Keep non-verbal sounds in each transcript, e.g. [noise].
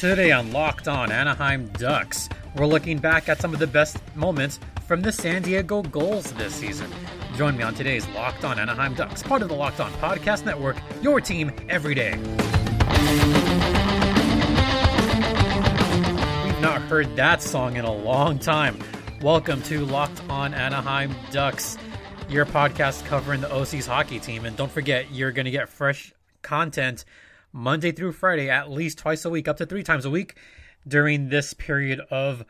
Today on Locked On Anaheim Ducks, we're looking back at some of the best moments from the San Diego Gulls this season. Join me on today's Locked On Anaheim Ducks, part of the Locked On Podcast Network, your team every day. We've not heard that song in a long time. Welcome to Locked On Anaheim Ducks, your podcast covering the OC's hockey team. And don't forget, you're going to get fresh content Monday through Friday, at least twice a week, up to three times a week during this period of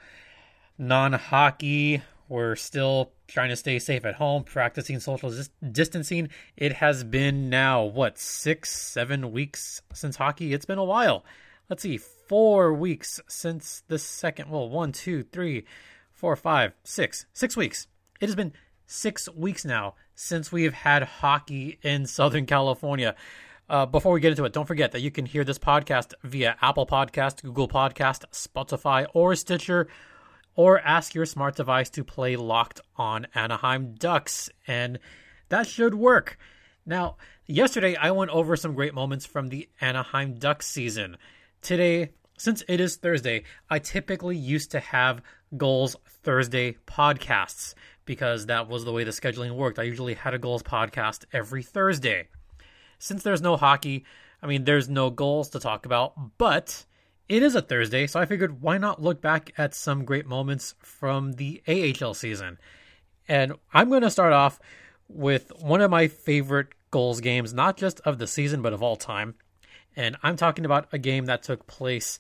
non hockey. We're still trying to stay safe at home, practicing social dis- distancing. It has been now, what, six, seven weeks since hockey? It's been a while. Let's see, four weeks since the second, well, one, two, three, four, five, six, six weeks. It has been six weeks now since we have had hockey in Southern California. Uh, before we get into it, don't forget that you can hear this podcast via Apple Podcast, Google Podcast, Spotify, or Stitcher, or ask your smart device to play Locked on Anaheim Ducks, and that should work. Now, yesterday I went over some great moments from the Anaheim Ducks season. Today, since it is Thursday, I typically used to have Goals Thursday podcasts because that was the way the scheduling worked. I usually had a Goals podcast every Thursday since there's no hockey, I mean, there's no Gulls to talk about, but it is a Thursday, so I figured why not look back at some great moments from the AHL season. And I'm going to start off with one of my favorite goals games, not just of the season, but of all time. And I'm talking about a game that took place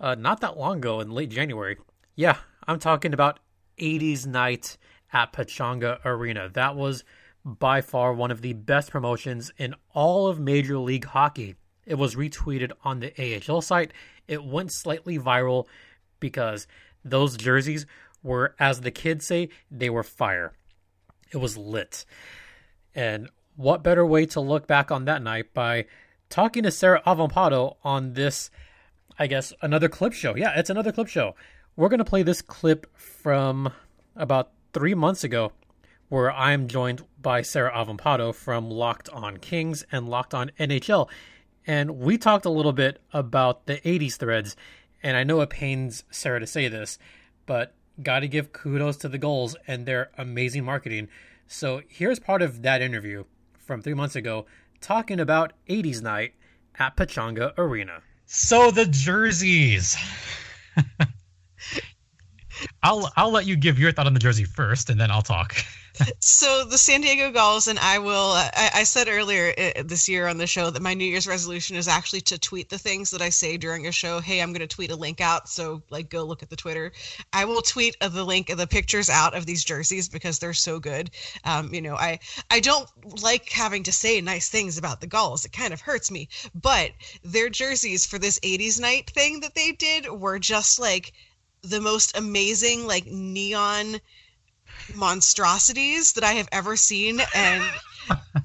uh, not that long ago in late January. Yeah, I'm talking about 80s night at Pechanga Arena. That was by far one of the best promotions in all of Major League Hockey. It was retweeted on the AHL site. It went slightly viral because those jerseys were, as the kids say, they were fire. It was lit. And what better way to look back on that night by talking to Sarah Avampado on this, I guess, another clip show. Yeah, it's another clip show. We're going to play this clip from about three months ago where I'm joined by Sarah Avampado from Locked On Kings and Locked On NHL. And we talked a little bit about the 80s threads. And I know it pains Sarah to say this, but got to give kudos to the Gulls and their amazing marketing. So here's part of that interview from three months ago talking about 80s night at Pechanga Arena. So the jerseys. [laughs] I'll I'll let you give your thought on the jersey first, and then I'll talk. [laughs] so the San Diego Gulls, and I will. I, I, said earlier uh, this year on the show that my New Year's resolution is actually to tweet the things that I say during a show. Hey, I'm going to tweet a link out, so like go look at the Twitter. I will tweet the link of the pictures out of these jerseys because they're so good. Um, you know, I I don't like having to say nice things about the Gulls. It kind of hurts me, but their jerseys for this '80s night thing that they did were just like the most amazing like neon monstrosities that I have ever seen and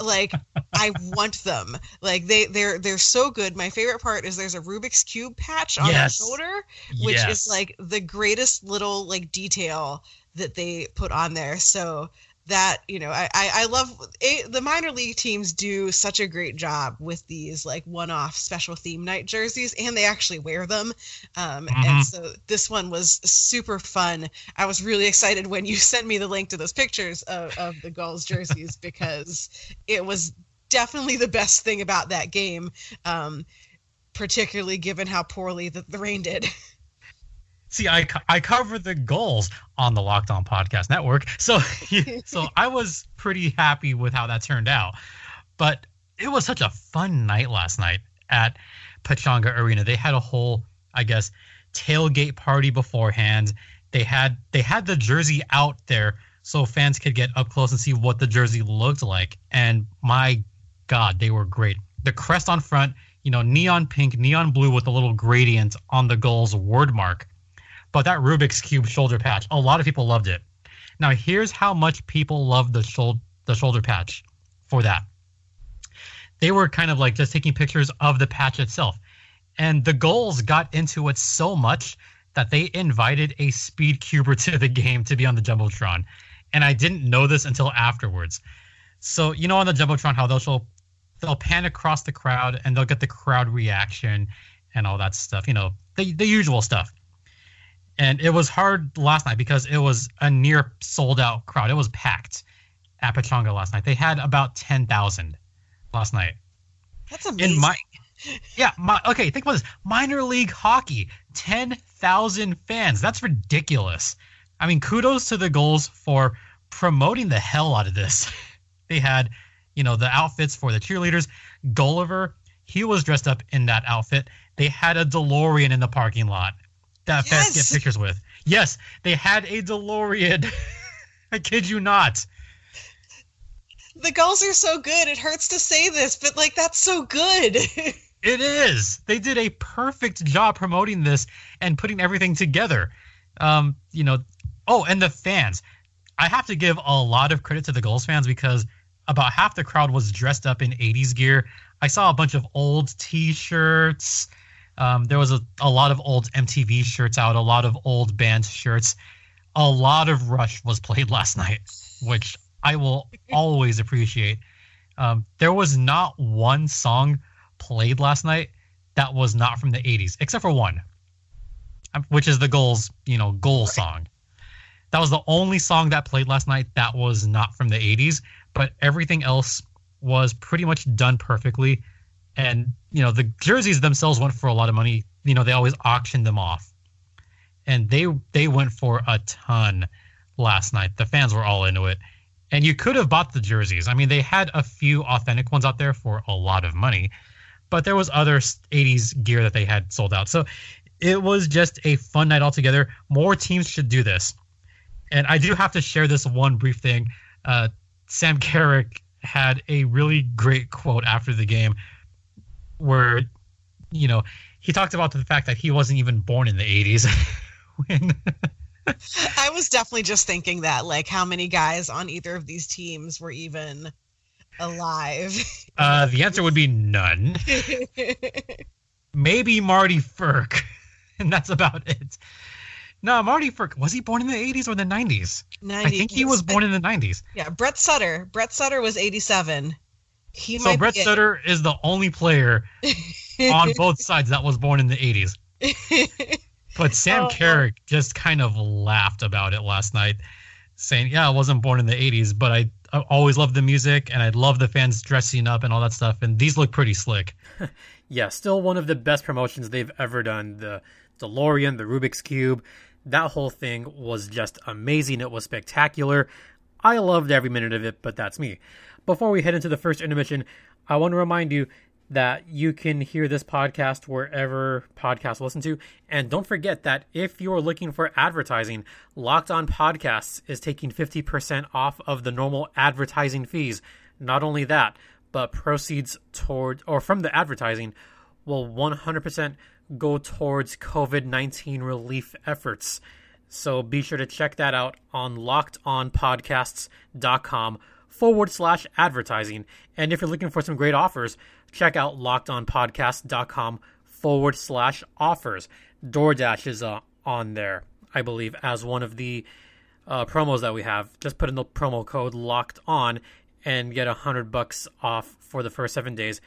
like I want them. Like they they're they're so good. My favorite part is there's a Rubik's cube patch on yes. the shoulder, which yes. is like the greatest little like detail that they put on there. So that you know I, I love it, the minor league teams do such a great job with these like one-off special theme night jerseys and they actually wear them. Um, mm-hmm. and so this one was super fun. I was really excited when you [laughs] sent me the link to those pictures of, of the gulls jerseys because it was definitely the best thing about that game um, particularly given how poorly the, the Reign did [laughs] See, I I cover the Gulls on the Locked On Podcast Network, so [laughs] so [laughs] I was pretty happy with how that turned out. But it was such a fun night last night at Pechanga Arena. They had a whole, I guess, tailgate party beforehand. They had they had the jersey out there so fans could get up close and see what the jersey looked like. And my God, they were great. The crest on front, you know, neon pink, neon blue with a little gradient on the goal's word mark but that Rubik's Cube shoulder patch, a lot of people loved it. Now, here's how much people loved the, shol- the shoulder patch for that. They were kind of like just taking pictures of the patch itself. And the Gulls got into it so much that they invited a speed cuber to the game to be on the Jumbotron. And I didn't know this until afterwards. So, you know, on the Jumbotron, how they'll show, they'll pan across the crowd and they'll get the crowd reaction and all that stuff. You know, the the usual stuff. And it was hard last night because it was a near sold out crowd. It was packed at Pechanga last night. They had about ten thousand last night. That's amazing. In my yeah, my, okay. Think about this: minor league hockey, ten thousand fans. That's ridiculous. I mean, kudos to the Gulls for promoting the hell out of this. [laughs] they had, you know, the outfits for the cheerleaders. Gulliver, he was dressed up in that outfit. They had a DeLorean in the parking lot that yes. fans get pictures with. Yes, they had a DeLorean. [laughs] I kid you not. The Gulls are so good. It hurts to say this, but like that's so good. [laughs] it is. They did a perfect job promoting this and putting everything together. Um, you know, oh, and the fans. I have to give a lot of credit to the Gulls fans because about half the crowd was dressed up in 80s gear. I saw a bunch of old T-shirts. Um, there was a, a lot of old MTV shirts out, a lot of old band shirts. A lot of Rush was played last night, which I will [laughs] always appreciate. Um, there was not one song played last night that was not from the 80s, except for one, um, which is the Gulls, you know, goal song. That was the only song that played last night that was not from the 80s, but everything else was pretty much done perfectly. And, you know, the jerseys themselves went for a lot of money. You know, they always auctioned them off. And they they went for a ton last night. The fans were all into it. And you could have bought the jerseys. I mean, they had a few authentic ones out there for a lot of money, but there was other 80s gear that they had sold out. So it was just a fun night altogether. More teams should do this and I do have to share this one brief thing. Uh, Sam Carrick had a really great quote after the game where, you know, he talked about the fact that he wasn't even born in the 80s. [laughs] when I was definitely just thinking that, like, how many guys on either of these teams were even alive? [laughs] Uh, the answer would be none. Maybe Marty Frk, [laughs] and that's about it. No, Marty Frk was he born in the 80s or the 90s? 90s. I think he was born in the 90s. Yeah, Brett Sutter. Brett Sutter was 87. He so Brett Sutter is the only player on [laughs] both sides that was born in the 80s. [laughs] But Sam oh, Carrick just kind of laughed about it last night, saying, "Yeah, I wasn't born in the '80s, but I, I always loved the music and I love the fans dressing up and all that stuff. And these look pretty slick." [laughs] yeah, still one of the best promotions they've ever done. The DeLorean, the Rubik's Cube, that whole thing was just amazing. It was spectacular. I loved every minute of it, but that's me. Before we head into the first intermission, I want to remind you that you can hear this podcast wherever podcasts listen to. And don't forget that if you're looking for advertising, Locked On Podcasts is taking 50% off of the normal advertising fees. Not only that, but proceeds toward or from the advertising will 100% go towards COVID 19 relief efforts. So be sure to check that out on lockedonpodcasts.com forward slash advertising. And if you're looking for some great offers, check out lockedonpodcast.com forward slash offers. DoorDash is uh, on there, I believe, as one of the uh, promos that we have. Just put in the promo code locked on and get a hundred bucks off for the first seven days.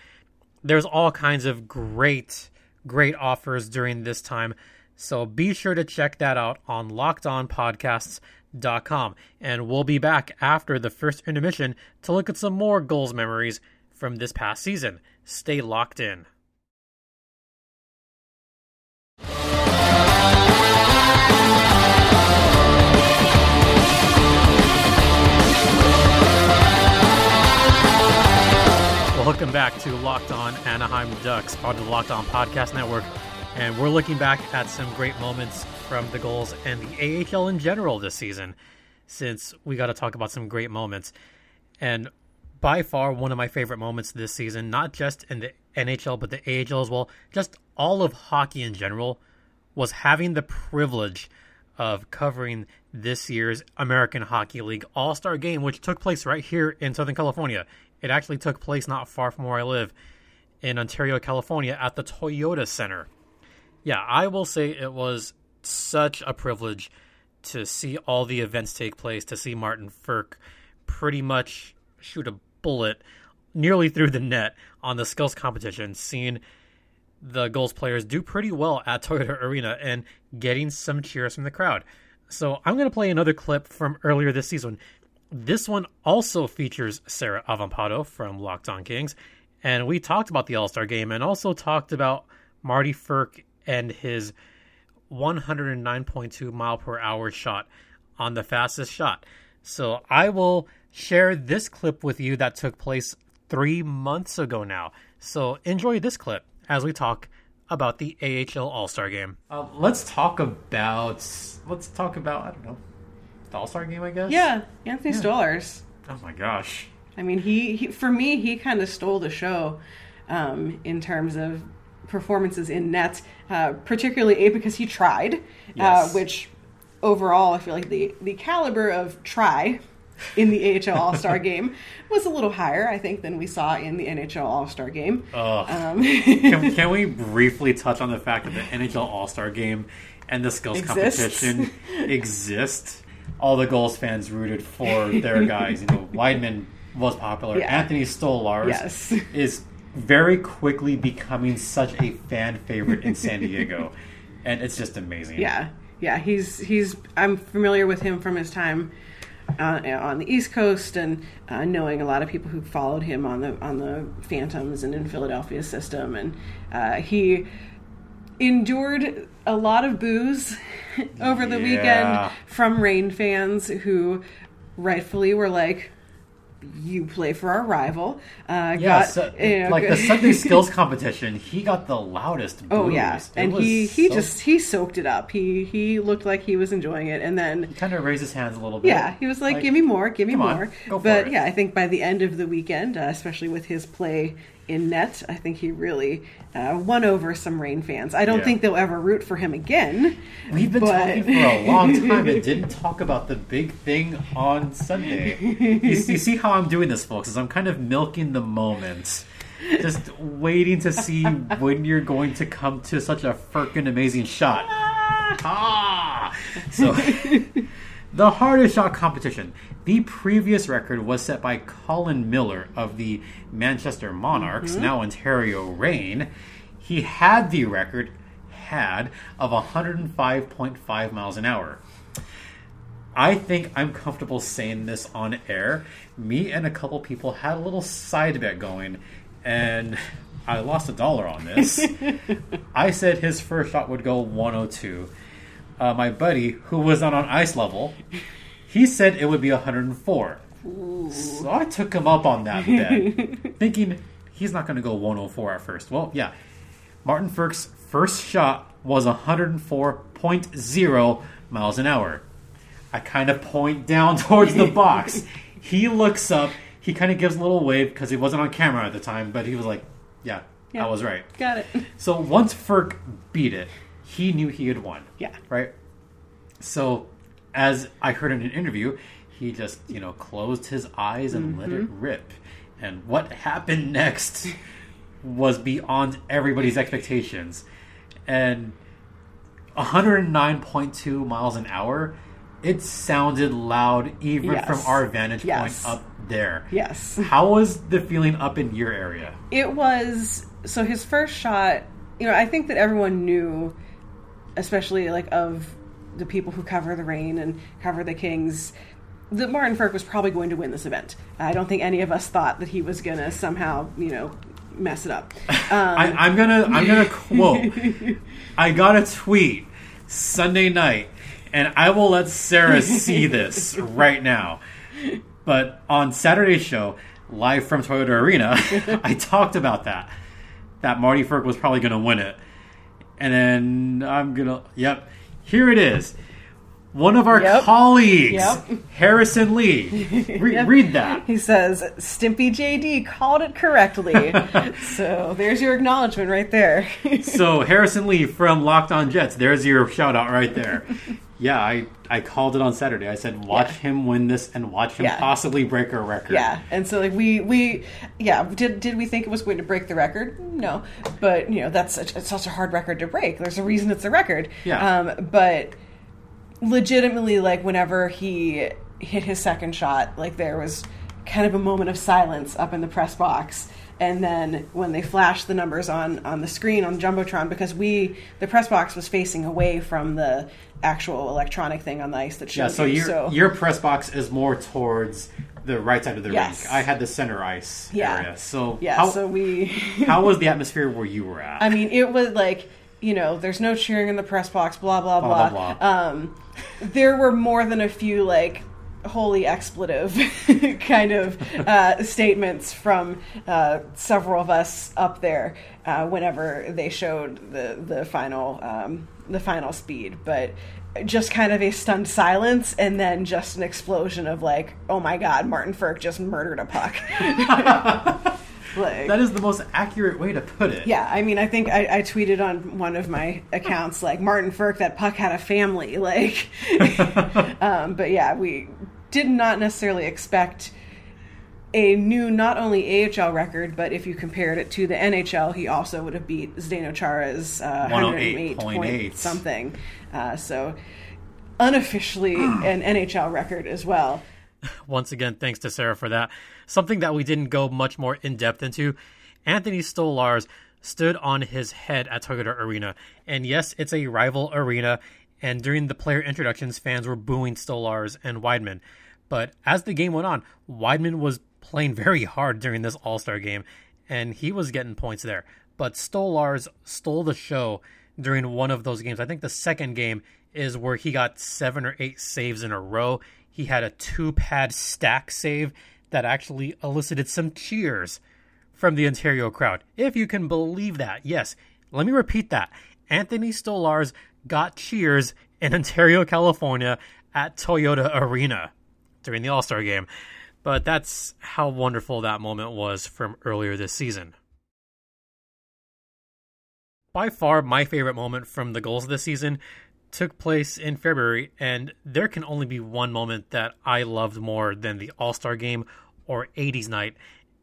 There's all kinds of great great offers during this time. So be sure to check that out on Locked On lockedonpodcasts.com. And we'll be back after the first intermission to look at some more Gulls memories from this past season. Stay locked in. Welcome back to Locked On Anaheim Ducks, of the Locked On Podcast Network. And we're looking back at some great moments from the Gulls and the AHL in general this season, since we got to talk about some great moments. And by far, one of my favorite moments this season, not just in the NHL, but the AHL as well, just all of hockey in general, was having the privilege of covering this year's American Hockey League All Star game, which took place right here in Southern California. It actually took place not far from where I live in Ontario, California at the Toyota Center. Yeah, I will say it was such a privilege to see all the events take place, to see Martin Frk pretty much shoot a bullet nearly through the net on the skills competition, seeing the Gulls players do pretty well at Toyota Arena and getting some cheers from the crowd. So I'm going to play another clip from earlier this season. This one also features Sarah Avampado from Locked On Kings, and we talked about the All Star game and also talked about Marty Frk and his 109.2 mile per hour shot on the fastest shot. So I will share this clip with you that took place three months ago now. So enjoy this clip as we talk about the AHL All Star Game. Uh, let's talk about let's talk about I don't know the All Star Game. I guess. Yeah, Anthony yeah. Stolarz. Oh my gosh. I mean, he, he for me he kind of stole the show um, in terms of performances in net, uh, particularly a because he tried, uh, yes. uh, which overall I feel like the the caliber of try in the AHL All Star [laughs] game was a little higher, I think, than we saw in the NHL All Star game. Um, can, [laughs] can, we briefly touch on the fact that the NHL All Star game and the skills exists. competition [laughs] exist? All the Gulls fans rooted for their guys. You know, Weidman was popular. Yeah. Anthony Stolarz yes. is very quickly becoming such a fan favorite in San [laughs] Diego, and it's just amazing. Yeah, yeah, he's he's. I'm familiar with him from his time uh, on the East Coast and uh, knowing a lot of people who followed him on the on the Phantoms and in Philadelphia system, and uh, he endured a lot of booze [laughs] over the yeah. weekend from Reign fans who rightfully were like, you play for our rival. Uh, yeah, got, so, you know, like the [laughs] Sunday skills competition, he got the loudest. Oh yeah, it and he he so... just he soaked it up. He he looked like he was enjoying it, and then he kind of raised his hands a little bit. Yeah, he was like, like "Give me more, give me more." On, but yeah, I think by the end of the weekend, uh, especially with his play in net. I think he really uh, won over some Reign fans. I don't yeah. think they'll ever root for him again. We've been but... talking for a long [laughs] time and didn't talk about the big thing on Sunday. you, you see how I'm doing this, folks? Is I'm kind of milking the moment. Just waiting to see [laughs] when you're going to come to such a freaking amazing shot. ah! So, the hardest shot competition. The previous record was set by Colin Miller of the Manchester Monarchs, mm-hmm. now Ontario Reign. He had the record had of 105.5 miles an hour. I think I'm comfortable saying this on air. Me and a couple people had a little side bet going, and I lost a dollar on this. [laughs] I said his first shot would go 102. Uh, my buddy, who was on ice level, he said it would be 104. Ooh. So I took him up on that bet, [laughs] thinking he's not going to go 104 at first. Well, yeah. Martin Frk's first shot was 104.0 miles an hour. I kind of point down [laughs] towards the box. he looks up. He kind of gives a little wave because he wasn't on camera at the time, but he was like, yeah, yeah, I was right. Got it. So once Frk beat it, he knew he had won. Yeah. Right? So as I heard in an interview, he just, you know, closed his eyes and mm-hmm. let it mm-hmm. rip. And what happened [laughs] next was beyond everybody's expectations. And 109.2 miles an hour, it sounded loud even yes. from our vantage yes. point up there. Yes. How was the feeling up in your area? It was so his first shot, you know, I think that everyone knew especially like of the people who cover the Reign and cover the Kings that Martin Frk was probably going to win this event. I don't think any of us thought that he was going to somehow, you know, mess it up. [laughs] Um, I, am gonna I'm gonna quote. [laughs] I got a tweet Sunday night, and I will let Sarah see [laughs] this right now. But on Saturday's show, live from Toyota Arena, I talked about that. That Marty Frk was probably going to win it, and then I'm gonna. Yep, here it is. One of our yep. colleagues, yep. Harrison Lee. [laughs] Re- yep. Read that. He says, Stimpy JD called it correctly. [laughs] so there's your acknowledgement right there. [laughs] so, Harrison Lee from Locked On Jets, there's your shout out right there. Yeah, I, I called it on Saturday. I said, watch yeah. him win this and watch him yeah. possibly break a record. Yeah, and so like we we yeah did did we think it was going to break the record? No, but you know that's such, it's such a hard record to break. There's a reason it's a record. Yeah, um, but legitimately like whenever he hit his second shot, like there was kind of a moment of silence up in the press box and then when they flashed the numbers on on the screen on jumbotron because we the press box was facing away from the actual electronic thing on the ice that showed yeah so you, your so your press box is more towards the right side of the Yes. rink i had the center ice Yeah. area so yeah how, so we [laughs] how was the atmosphere where you were at I mean, it was like you know, there's no cheering in the press box, blah blah blah. Blah, blah, Um, there were more than a few like holy expletive [laughs] kind of uh, statements from uh, several of us up there uh, whenever they showed the the final um, the final speed, but. Just kind of a stunned silence, and then just an explosion of like, "Oh my God, Martin Frk just murdered a puck!" [laughs] [laughs] like, that is the most accurate way to put it yeah, I mean, I think I, I tweeted on one of my [laughs] accounts like Martin Frk that Puck had a family, like. [laughs] um, but yeah, we did not necessarily expect a new not only AHL record, but if you compared it to the NHL, he also would have beat Zdeno Chara's uh, 108 point 108.8. something. Uh, so unofficially an NHL record as well. [laughs] Once again, thanks to Sarah for that. Something that we didn't go much more in depth into. Anthony Stolarz stood on his head at Toyota Arena. And yes, it's a rival arena. And during the player introductions, fans were booing Stolarz and Weidman. But as the game went on, Weidman was playing very hard during this All Star game, and he was getting points there. But Stolarz stole the show during one of those games. I think the second game is where he got seven or eight saves in a row. He had a two pad stack save that actually elicited some cheers from the Ontario crowd. If you can believe that. Yes, let me repeat that. Anthony Stolarz got cheers in Ontario, California at Toyota Arena during the All Star game. But that's how wonderful that moment was from earlier this season. By far, my favorite moment from the Gulls of the season took place in February, and there can only be one moment that I loved more than the All Star game or 80s night.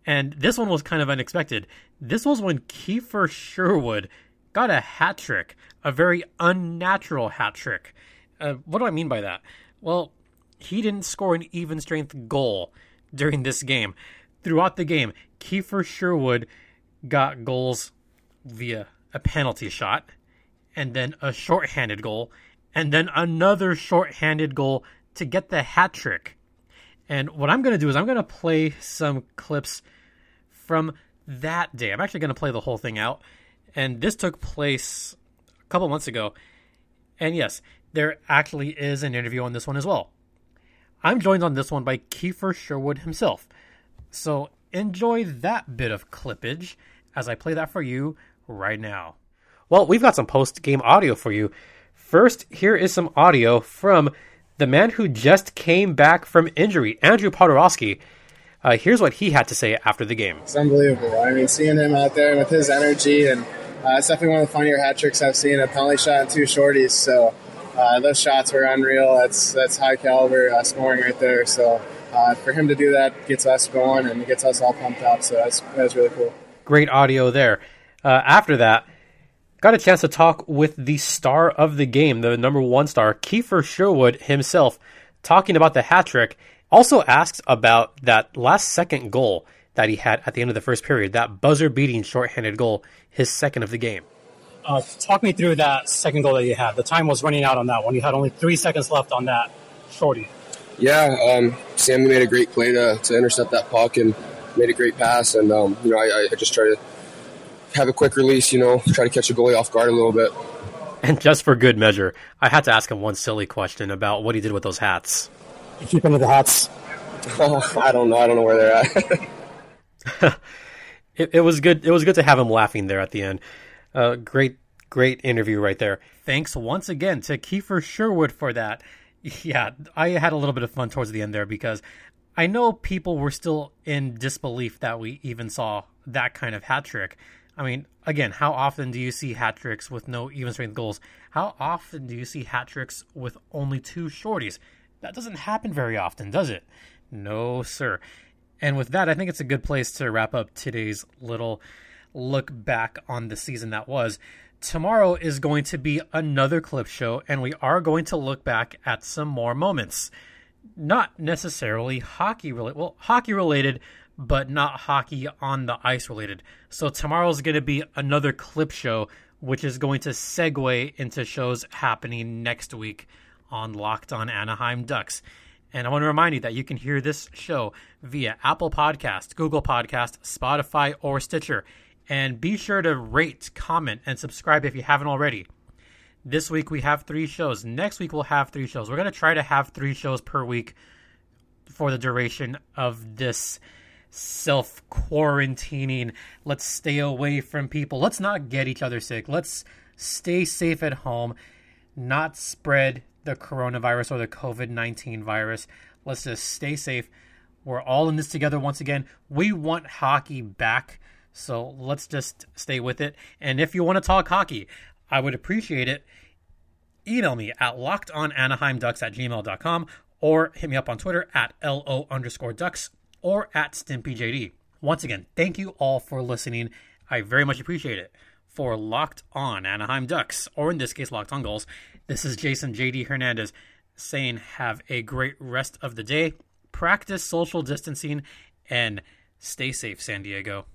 And this one was kind of unexpected. This was when Kiefer Sherwood got a hat trick, a very unnatural hat trick. Uh, what do I mean by that? Well, he didn't score an even strength goal during this game. Throughout the game, Kiefer Sherwood got goals via a penalty shot, and then a shorthanded goal, and then another shorthanded goal to get the hat trick. And what I'm going to do is I'm going to play some clips from that day. I'm actually going to play the whole thing out. And this took place a couple months ago. And yes, there actually is an interview on this one as well. I'm joined on this one by Kiefer Sherwood himself. So enjoy that bit of clippage as I play that for you right now. Well, we've got some post game audio for you. First, here is some audio from the man who just came back from injury, Andrew Poturalski. Uh, here's what he had to say after the game. It's unbelievable. I mean, seeing him out there with his energy, and uh, it's definitely one of the funnier hat tricks I've seen. A penalty shot and two shorties. So uh, those shots were unreal. That's that's high caliber uh, scoring right there. So uh, for him to do that gets us going and gets us all pumped up. So that's that's really cool. Great audio there. Uh, after that, got a chance to talk with the star of the game, the number one star, Kiefer Sherwood himself, talking about the hat trick. Also asks about that last second goal that he had at the end of the first period, that buzzer beating shorthanded goal, his second of the game. Uh, talk me through that second goal that you had. The time was running out on that one. You had only three seconds left on that shorty. Yeah, um, Sammy made a great play to, to intercept that puck and made a great pass. And, um, you know, I, I just try to have a quick release, you know, try to catch the goalie off guard a little bit. And just for good measure, I had to ask him one silly question about what he did with those hats. You keep with the hats. I don't know. I don't know where they're at. [laughs] it, it was good. It was good to have him laughing there at the end. Uh, great, great interview right there. Thanks once again to Kiefer Sherwood for that. [laughs] Yeah, I had a little bit of fun towards the end there because I know people were still in disbelief that we even saw that kind of hat trick. I mean, again, how often do you see hat tricks with no even strength goals? How often do you see hat tricks with only two shorties? That doesn't happen very often, does it? No, sir. And with that, I think it's a good place to wrap up today's little look back on the season that was. Tomorrow is going to be another clip show, and we are going to look back at some more moments. Not necessarily hockey related, well, hockey related, but not hockey on the ice related. So tomorrow's going to be another clip show, which is going to segue into shows happening next week on Locked On Anaheim Ducks. And I want to remind you that you can hear this show via Apple Podcast, Google Podcast, Spotify, or Stitcher. And be sure to rate, comment, and subscribe if you haven't already. This week we have three shows. Next week we'll have three shows. We're going to try to have three shows per week for the duration of this self quarantining. Let's stay away from people. Let's not get each other sick. Let's stay safe at home, not spread the coronavirus or the COVID 19 virus. Let's just stay safe. We're all in this together once again. We want hockey back. So let's just stay with it. And if you want to talk hockey, I would appreciate it. Email me at lockedonanaheimducks at gmail.com or hit me up on Twitter at LO underscore ducks or at StimpyJD. Once again, thank you all for listening. I very much appreciate it. For Locked On Anaheim Ducks, or in this case, Locked On Gulls, this is Jason JD Hernandez saying have a great rest of the day, practice social distancing, and stay safe, San Diego.